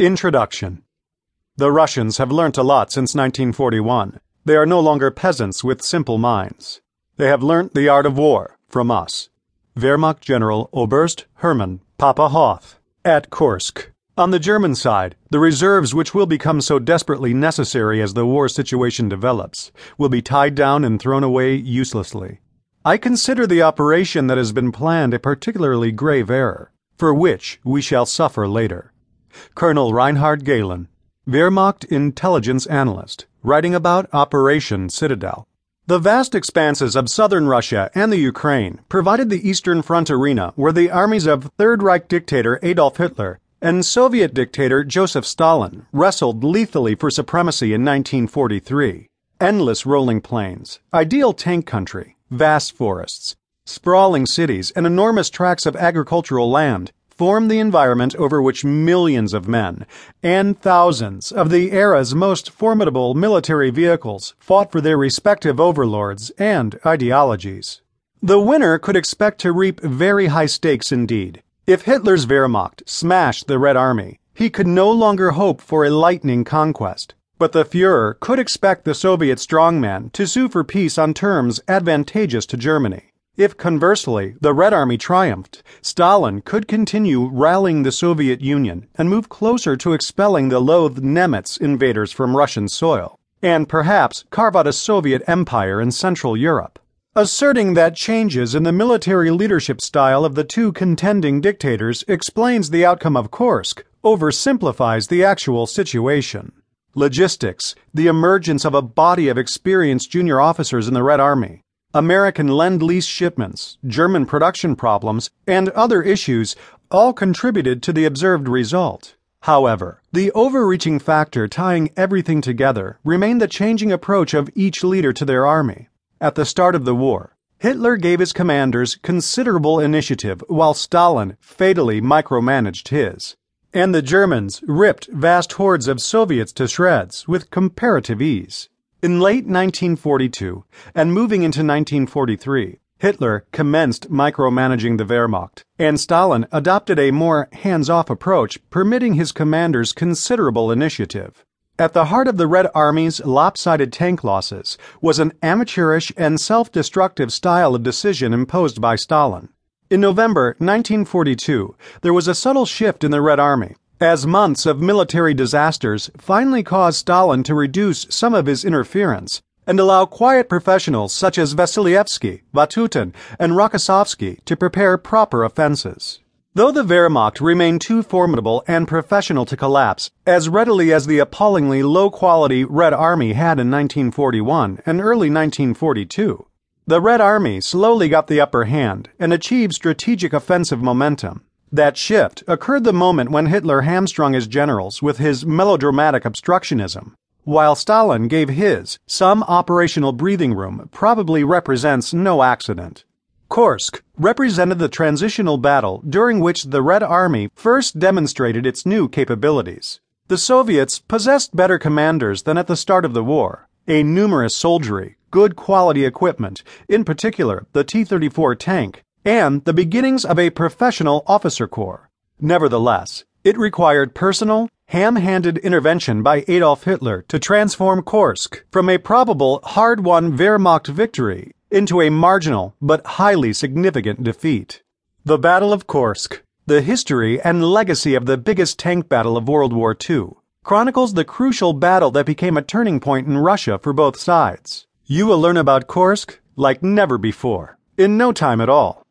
Introduction The Russians have learnt a lot since 1941. They are no longer peasants with simple minds. They have learnt the art of war from us. Wehrmacht General Oberst Hermann Papa Hoth at Kursk. On the German side, the reserves which will become so desperately necessary as the war situation develops will be tied down and thrown away uselessly. I consider the operation that has been planned a particularly grave error, for which we shall suffer later. Colonel Reinhard Gehlen, Wehrmacht intelligence analyst, writing about Operation Citadel. The vast expanses of southern Russia and the Ukraine provided the Eastern Front arena where the armies of Third Reich dictator Adolf Hitler and Soviet dictator Joseph Stalin wrestled lethally for supremacy in 1943. Endless rolling plains, ideal tank country, vast forests, sprawling cities, and enormous tracts of agricultural land form the environment over which millions of men and thousands of the era's most formidable military vehicles fought for their respective overlords and ideologies. The winner could expect to reap very high stakes indeed. If Hitler's Wehrmacht smashed the Red Army, he could no longer hope for a lightning conquest. But the Fuhrer could expect the Soviet strongman to sue for peace on terms advantageous to Germany. If conversely the Red Army triumphed, Stalin could continue rallying the Soviet Union and move closer to expelling the loathed Nemets invaders from Russian soil, and perhaps carve out a Soviet empire in Central Europe. Asserting that changes in the military leadership style of the two contending dictators explains the outcome of Kursk oversimplifies the actual situation. Logistics, the emergence of a body of experienced junior officers in the Red Army, American Lend Lease shipments, German production problems, and other issues all contributed to the observed result. However, the overreaching factor tying everything together remained the changing approach of each leader to their army. At the start of the war, Hitler gave his commanders considerable initiative while Stalin fatally micromanaged his. And the Germans ripped vast hordes of Soviets to shreds with comparative ease. In late 1942 and moving into 1943, Hitler commenced micromanaging the Wehrmacht, and Stalin adopted a more hands off approach, permitting his commanders considerable initiative. At the heart of the Red Army's lopsided tank losses was an amateurish and self destructive style of decision imposed by Stalin. In November 1942, there was a subtle shift in the Red Army as months of military disasters finally caused Stalin to reduce some of his interference and allow quiet professionals such as Vasilevsky, Vatutin, and Rokossovsky to prepare proper offenses. Though the Wehrmacht remained too formidable and professional to collapse as readily as the appallingly low quality Red Army had in 1941 and early 1942, the Red Army slowly got the upper hand and achieved strategic offensive momentum. That shift occurred the moment when Hitler hamstrung his generals with his melodramatic obstructionism, while Stalin gave his some operational breathing room probably represents no accident. Kursk represented the transitional battle during which the Red Army first demonstrated its new capabilities. The Soviets possessed better commanders than at the start of the war, a numerous soldiery, good quality equipment, in particular the T 34 tank, and the beginnings of a professional officer corps. Nevertheless, it required personal, ham handed intervention by Adolf Hitler to transform Kursk from a probable hard won Wehrmacht victory into a marginal but highly significant defeat. The Battle of Kursk, the history and legacy of the biggest tank battle of World War II, chronicles the crucial battle that became a turning point in Russia for both sides. You will learn about Kursk like never before, in no time at all.